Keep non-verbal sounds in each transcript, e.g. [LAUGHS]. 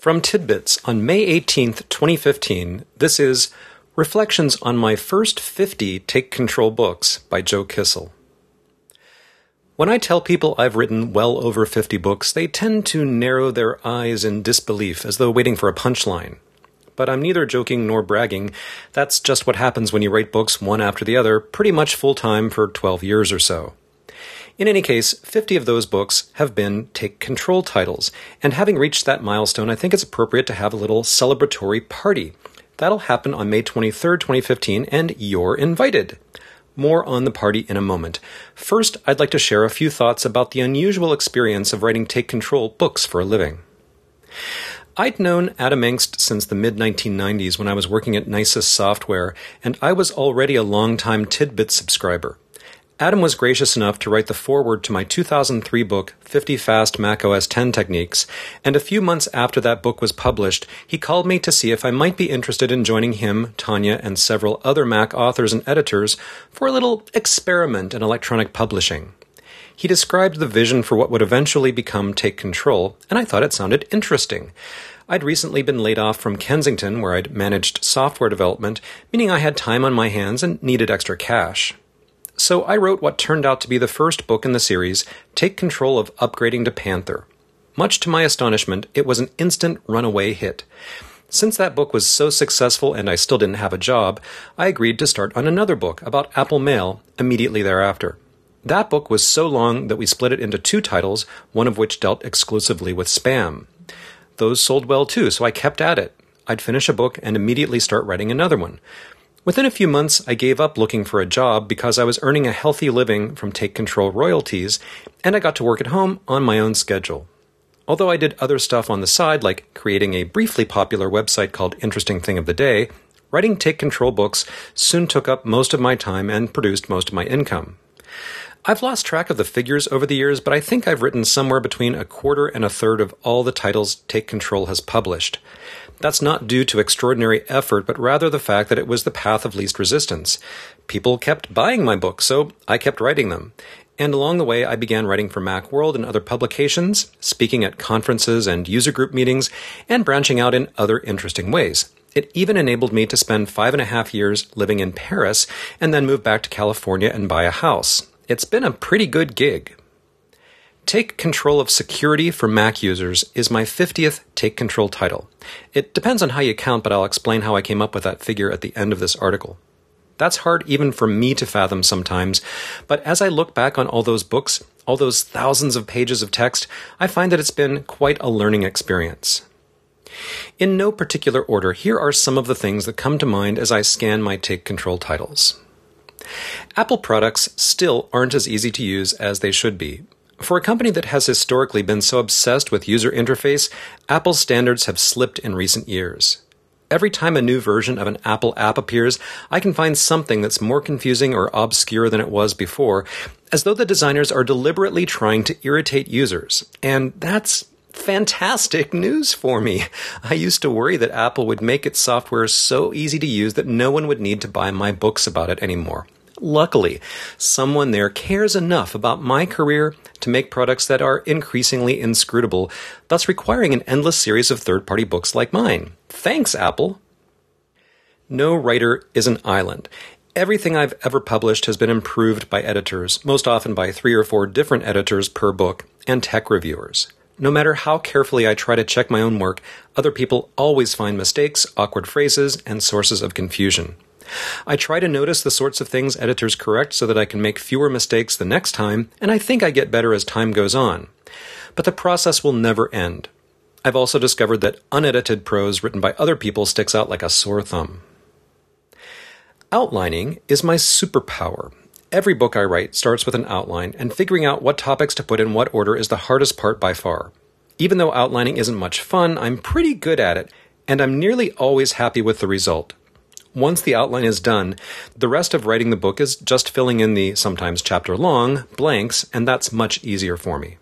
From Tidbits on May 18th, 2015, this is Reflections on My First 50 Take Control Books by Joe Kissell. When I tell people I've written well over 50 books, they tend to narrow their eyes in disbelief as though waiting for a punchline. But I'm neither joking nor bragging. That's just what happens when you write books one after the other, pretty much full time for 12 years or so. In any case, 50 of those books have been take control titles, and having reached that milestone, I think it's appropriate to have a little celebratory party. That'll happen on May 23rd, 2015, and you're invited. More on the party in a moment. First, I'd like to share a few thoughts about the unusual experience of writing take control books for a living. I'd known Adam Engst since the mid 1990s when I was working at Nisus Software, and I was already a long-time Tidbit subscriber. Adam was gracious enough to write the foreword to my 2003 book, 50 Fast Mac OS 10 Techniques, and a few months after that book was published, he called me to see if I might be interested in joining him, Tonya, and several other Mac authors and editors for a little experiment in electronic publishing. He described the vision for what would eventually become Take Control, and I thought it sounded interesting. I'd recently been laid off from Kensington, where I'd managed software development, meaning I had time on my hands and needed extra cash. So I wrote what turned out to be the first book in the series, Take Control of Upgrading to Panther. Much to my astonishment, it was an instant runaway hit. Since that book was so successful and I still didn't have a job, I agreed to start on another book about Apple Mail immediately thereafter. That book was so long that we split it into two titles, one of which dealt exclusively with spam. Those sold well too, so I kept at it. I'd finish a book and immediately start writing another one. Within a few months, I gave up looking for a job because I was earning a healthy living from Take Control royalties, and I got to work at home on my own schedule. Although I did other stuff on the side, like creating a briefly popular website called Interesting Thing of the Day, writing Take Control books soon took up most of my time and produced most of my income. I've lost track of the figures over the years, but I think I've written somewhere between a quarter and a third of all the titles Take Control has published. That's not due to extraordinary effort, but rather the fact that it was the path of least resistance. People kept buying my books, so I kept writing them. And along the way, I began writing for Macworld and other publications, speaking at conferences and user group meetings, and branching out in other interesting ways. It even enabled me to spend five and a half years living in Paris and then move back to California and buy a house. It's been a pretty good gig. Take Control of Security for Mac Users is my 50th Take Control title. It depends on how you count, but I'll explain how I came up with that figure at the end of this article. That's hard even for me to fathom sometimes, but as I look back on all those books, all those thousands of pages of text, I find that it's been quite a learning experience. In no particular order, here are some of the things that come to mind as I scan my Take Control titles. Apple products still aren't as easy to use as they should be, for a company that has historically been so obsessed with user interface, Apple's standards have slipped in recent years. Every time a new version of an Apple app appears, I can find something that's more confusing or obscure than it was before, as though the designers are deliberately trying to irritate users. And that's fantastic [LAUGHS] news for me. I used to worry that Apple would make its software so easy to use that no one would need to buy my books about it anymore. Luckily, someone there cares enough about my career to make products that are increasingly inscrutable, thus requiring an endless series of third party books like mine. Thanks, Apple! No writer is an island. Everything I've ever published has been improved by editors, most often by three or four different editors per book, and tech reviewers. No matter how carefully I try to check my own work, other people always find mistakes, awkward phrases, and sources of confusion. I try to notice the sorts of things editors correct so that I can make fewer mistakes the next time, and I think I get better as time goes on. But the process will never end. I've also discovered that unedited prose written by other people sticks out like a sore thumb. Outlining is my superpower. Every book I write starts with an outline, and figuring out what topics to put in what order is the hardest part by far. Even though outlining isn't much fun, I'm pretty good at it, and I'm nearly always happy with the result. Once the outline is done, the rest of writing the book is just filling in the sometimes chapter long blanks, and that's much easier for me.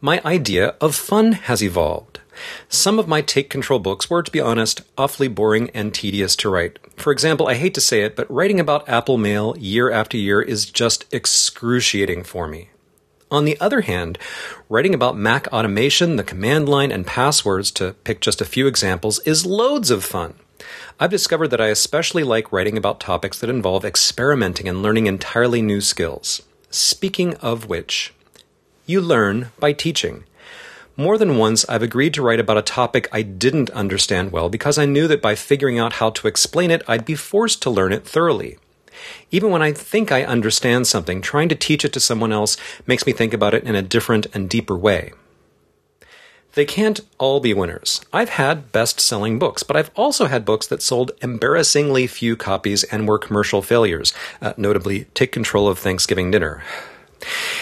My idea of fun has evolved. Some of my take control books were, to be honest, awfully boring and tedious to write. For example, I hate to say it, but writing about Apple Mail year after year is just excruciating for me. On the other hand, writing about Mac automation, the command line, and passwords, to pick just a few examples, is loads of fun. I've discovered that I especially like writing about topics that involve experimenting and learning entirely new skills. Speaking of which, you learn by teaching. More than once, I've agreed to write about a topic I didn't understand well because I knew that by figuring out how to explain it, I'd be forced to learn it thoroughly. Even when I think I understand something, trying to teach it to someone else makes me think about it in a different and deeper way. They can't all be winners. I've had best selling books, but I've also had books that sold embarrassingly few copies and were commercial failures, uh, notably Take Control of Thanksgiving Dinner.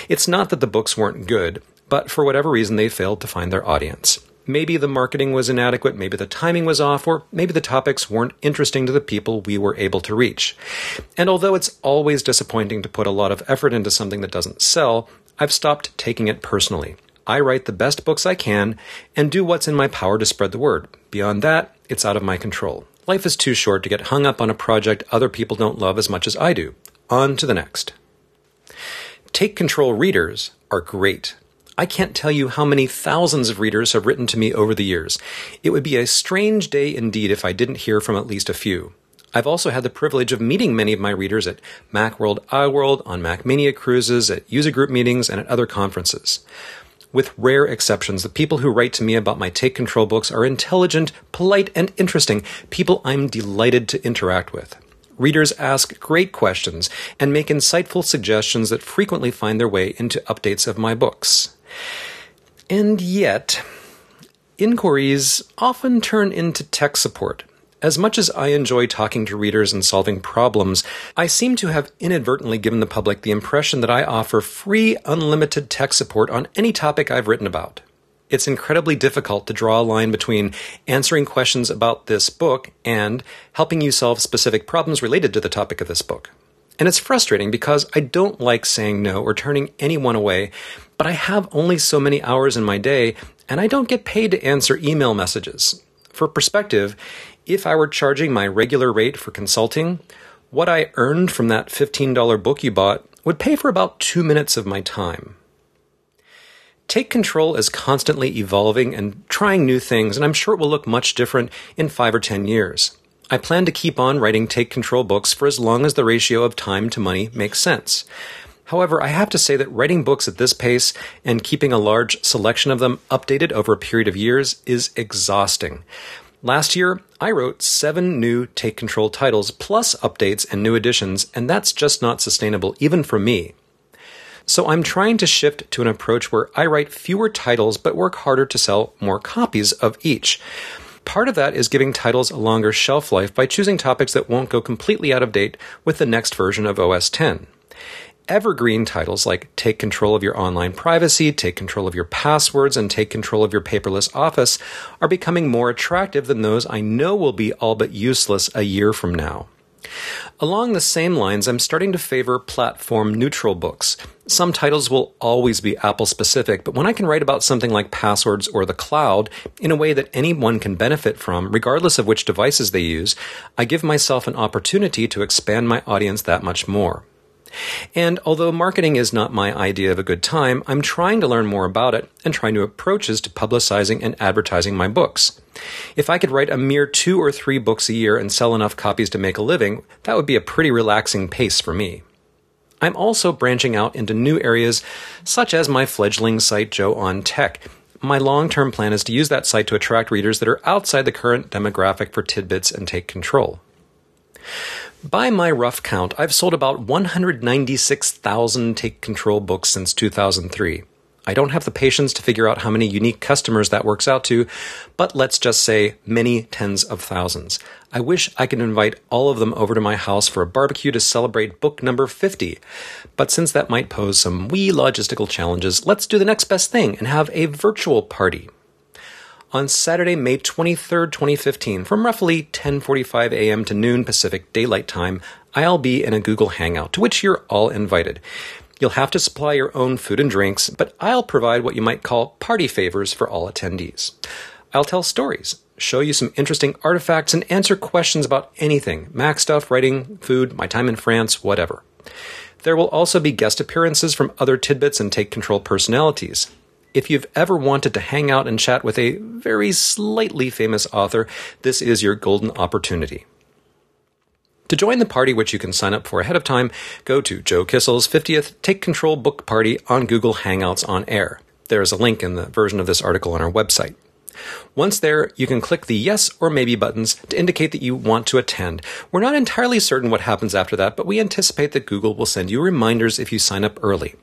It's not that the books weren't good, but for whatever reason they failed to find their audience. Maybe the marketing was inadequate, maybe the timing was off, or maybe the topics weren't interesting to the people we were able to reach. And although it's always disappointing to put a lot of effort into something that doesn't sell, I've stopped taking it personally. I write the best books I can and do what's in my power to spread the word. Beyond that, it's out of my control. Life is too short to get hung up on a project other people don't love as much as I do. On to the next. Take control readers are great. I can't tell you how many thousands of readers have written to me over the years. It would be a strange day indeed if I didn't hear from at least a few. I've also had the privilege of meeting many of my readers at Macworld, iWorld, on MacMania cruises, at user group meetings, and at other conferences. With rare exceptions, the people who write to me about my Take Control books are intelligent, polite, and interesting, people I'm delighted to interact with. Readers ask great questions and make insightful suggestions that frequently find their way into updates of my books. And yet, inquiries often turn into tech support. As much as I enjoy talking to readers and solving problems, I seem to have inadvertently given the public the impression that I offer free, unlimited tech support on any topic I've written about. It's incredibly difficult to draw a line between answering questions about this book and helping you solve specific problems related to the topic of this book. And it's frustrating because I don't like saying no or turning anyone away but I have only so many hours in my day, and I don't get paid to answer email messages. For perspective, if I were charging my regular rate for consulting, what I earned from that $15 book you bought would pay for about two minutes of my time. Take Control is constantly evolving and trying new things, and I'm sure it will look much different in five or ten years. I plan to keep on writing Take Control books for as long as the ratio of time to money makes sense. However, I have to say that writing books at this pace and keeping a large selection of them updated over a period of years is exhausting. Last year, I wrote seven new Take Control titles plus updates and new additions, and that's just not sustainable even for me. So I'm trying to shift to an approach where I write fewer titles but work harder to sell more copies of each. Part of that is giving titles a longer shelf life by choosing topics that won't go completely out of date with the next version of OS 10 evergreen titles like Take Control of Your Online Privacy, Take Control of Your Passwords, and Take Control of Your Paperless Office are becoming more attractive than those I know will be all but useless a year from now. Along the same lines, I'm starting to favor platform neutral books. Some titles will always be Apple specific, but when I can write about something like passwords or the cloud in a way that anyone can benefit from, regardless of which devices they use, I give myself an opportunity to expand my audience that much more. And although marketing is not my idea of a good time, I'm trying to learn more about it and try new approaches to publicizing and advertising my books. If I could write a mere two or three books a year and sell enough copies to make a living, that would be a pretty relaxing pace for me. I'm also branching out into new areas, such as my fledgling site Joe on Tech. My long term plan is to use that site to attract readers that are outside the current demographic for tidbits and take control. By my rough count, I've sold about 196,000 Take Control books since 2003. I don't have the patience to figure out how many unique customers that works out to, but let's just say many tens of thousands. I wish I could invite all of them over to my house for a barbecue to celebrate book number 50. But since that might pose some wee logistical challenges, let's do the next best thing and have a virtual party on Saturday, May 23, 2015, from roughly 10:45 a.m. to noon Pacific Daylight Time, I'll be in a Google Hangout to which you're all invited. You'll have to supply your own food and drinks, but I'll provide what you might call party favors for all attendees. I'll tell stories, show you some interesting artifacts, and answer questions about anything Mac stuff, writing, food, my time in France, whatever. There will also be guest appearances from other tidbits and take control personalities. If you've ever wanted to hang out and chat with a very slightly famous author, this is your golden opportunity. To join the party, which you can sign up for ahead of time, go to Joe Kissell's 50th Take Control Book Party on Google Hangouts on Air. There is a link in the version of this article on our website. Once there, you can click the yes or maybe buttons to indicate that you want to attend. We're not entirely certain what happens after that, but we anticipate that Google will send you reminders if you sign up early.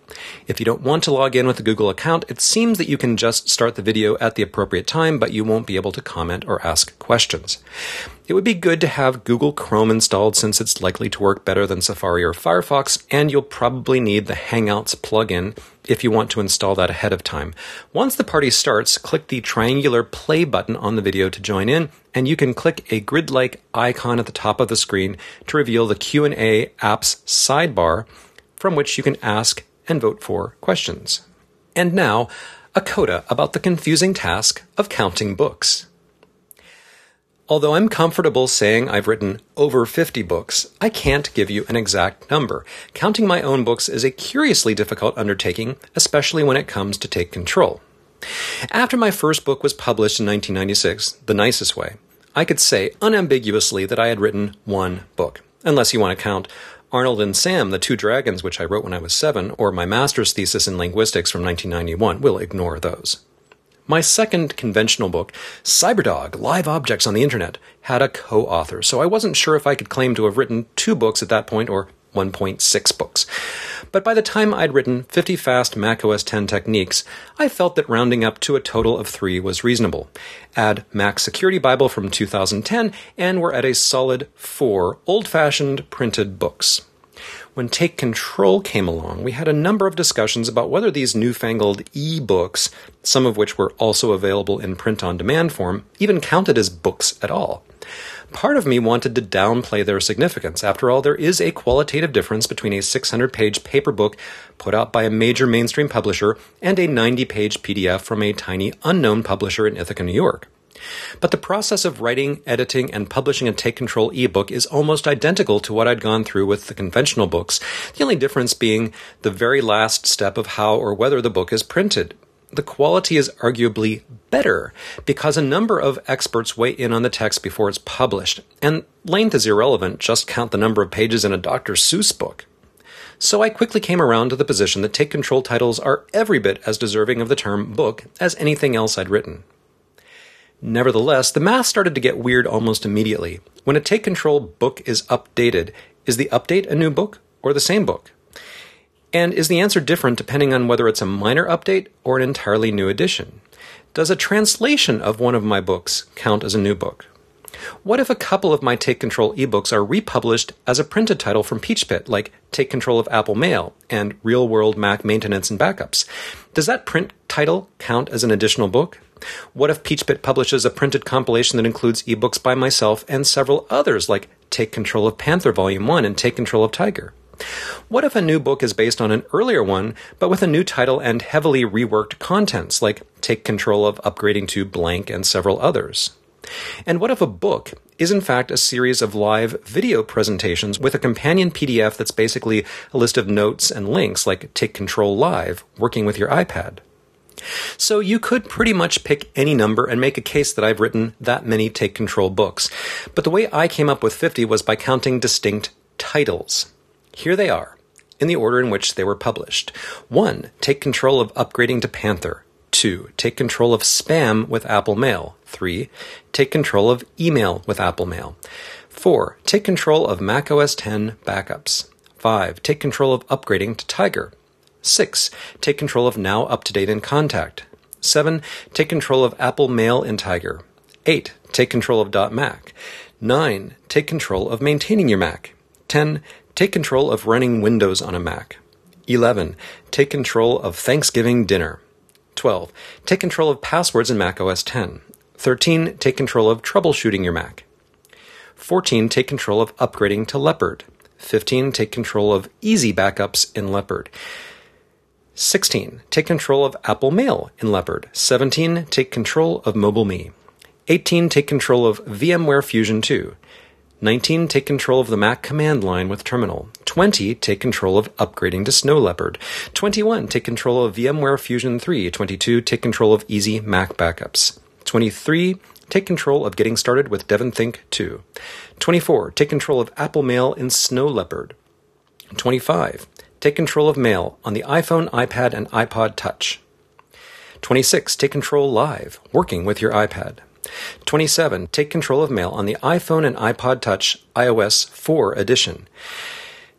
If you don't want to log in with a Google account, it seems that you can just start the video at the appropriate time, but you won't be able to comment or ask questions. It would be good to have Google Chrome installed since it's likely to work better than Safari or Firefox, and you'll probably need the Hangouts plugin if you want to install that ahead of time. Once the party starts, click the triangular play button on the video to join in, and you can click a grid-like icon at the top of the screen to reveal the Q&A apps sidebar from which you can ask and vote for questions. And now, a coda about the confusing task of counting books. Although I'm comfortable saying I've written over 50 books, I can't give you an exact number. Counting my own books is a curiously difficult undertaking, especially when it comes to take control. After my first book was published in 1996, The Nisus Way, I could say unambiguously that I had written one book, unless you want to count Arnold and Sam, The Two Dragons, which I wrote when I was seven, or my master's thesis in linguistics from 1991. We'll ignore those. My second conventional book, Cyberdog Live Objects on the Internet, had a co author, so I wasn't sure if I could claim to have written two books at that point or 1.6 books. But by the time I'd written 50 fast macOS 10 techniques, I felt that rounding up to a total of three was reasonable. Add Mac Security Bible from 2010, and we're at a solid four old fashioned printed books when Take Control came along, we had a number of discussions about whether these newfangled e books, some of which were also available in print on demand form, even counted as books at all. Part of me wanted to downplay their significance. After all, there is a qualitative difference between a 600 page paper book put out by a major mainstream publisher and a 90 page PDF from a tiny unknown publisher in Ithaca, New York. But the process of writing, editing, and publishing a Take Control ebook is almost identical to what I'd gone through with the conventional books, the only difference being the very last step of how or whether the book is printed. The quality is arguably better because a number of experts weigh in on the text before it's published, and length is irrelevant, just count the number of pages in a Dr. Seuss book. So I quickly came around to the position that Take Control titles are every bit as deserving of the term book as anything else I'd written. Nevertheless, the math started to get weird almost immediately. When a Take Control book is updated, is the update a new book or the same book? And is the answer different depending on whether it's a minor update or an entirely new edition? Does a translation of one of my books count as a new book? What if a couple of my Take Control ebooks are republished as a printed title from Peachpit, like Take Control of Apple Mail and Real World Mac Maintenance and Backups? Does that print title count as an additional book? What if Peachpit publishes a printed compilation that includes ebooks by myself and several others, like Take Control of Panther Volume 1 and Take Control of Tiger? What if a new book is based on an earlier one, but with a new title and heavily reworked contents, like Take Control of Upgrading to Blank and several others? And what if a book is in fact a series of live video presentations with a companion PDF that's basically a list of notes and links, like Take Control Live, working with your iPad? So you could pretty much pick any number and make a case that I've written that many Take Control books. But the way I came up with 50 was by counting distinct titles. Here they are, in the order in which they were published. 1. Take Control of Upgrading to Panther. 2. Take Control of Spam with Apple Mail. 3. Take Control of Email with Apple Mail. 4. Take Control of Mac OS 10 Backups. 5. Take Control of Upgrading to Tiger. 6. Take control of Now Up to Date in Contact. 7. Take control of Apple Mail in Tiger. 8. Take control of .Mac. 9. Take control of maintaining your Mac. 10. Take control of running Windows on a Mac. 11. Take control of Thanksgiving dinner. 12. Take control of passwords in Mac OS 10. 13. Take control of troubleshooting your Mac. 14. Take control of upgrading to Leopard. 15. Take control of easy backups in Leopard. 16. Take control of Apple Mail in Leopard. 17. Take control of MobileMe. 18. Take control of VMware Fusion 2. 19. Take control of the Mac command line with Terminal. 20. Take control of upgrading to Snow Leopard. 21. Take control of VMware Fusion 3. 22. Take control of easy Mac backups. 23. Take control of getting started with DevonThink 2. 24. Take control of Apple Mail in Snow Leopard. 25. Take control of Mail on the iPhone, iPad, and iPod Touch. 26. Take control live, working with your iPad. 27. Take control of mail on the iPhone and iPod Touch iOS 4 edition.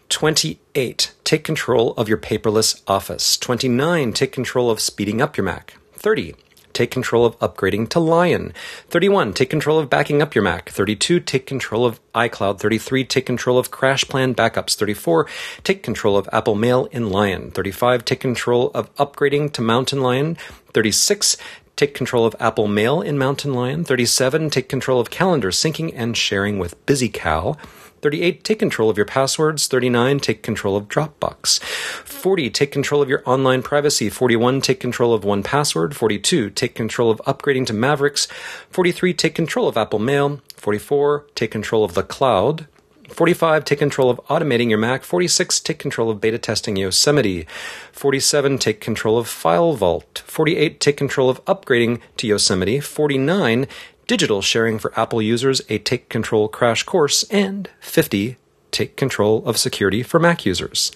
28. Take control of your paperless office. 29. Take control of speeding up your Mac. 30. Take control of upgrading to Lion. 31. Take control of backing up your Mac. 32. Take control of iCloud. 33. Take control of Crash Plan backups. 34. Take control of Apple Mail in Lion. 35. Take control of upgrading to Mountain Lion. 36. Take control of Apple Mail in Mountain Lion. 37. Take control of calendar syncing and sharing with BusyCal. 38. Take control of your passwords. 39. Take control of Dropbox. 40. Take control of your online privacy. 41. Take control of 1Password. 42. Take control of upgrading to Mavericks. 43. Take control of Apple Mail. 44. Take control of the cloud. 45, take control of automating your Mac. 46, take control of beta testing Yosemite. 47, take control of File Vault. 48, take control of upgrading to Yosemite. 49, digital sharing for Apple users, a take control crash course. And 50, take control of security for Mac users.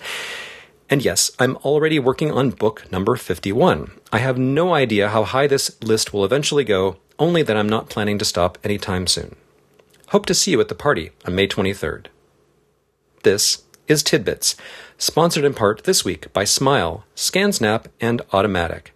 And yes, I'm already working on book number 51. I have no idea how high this list will eventually go, only that I'm not planning to stop anytime soon. Hope to see you at the party on May 23rd. This is Tidbits, sponsored in part this week by Smile, ScanSnap, and Automattic.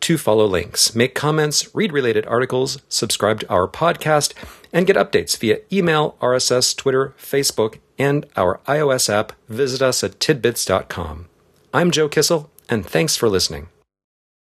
To follow links, make comments, read related articles, subscribe to our podcast, and get updates via email, RSS, Twitter, Facebook, and our iOS app, visit us at tidbits.com. I'm Joe Kissell, and thanks for listening.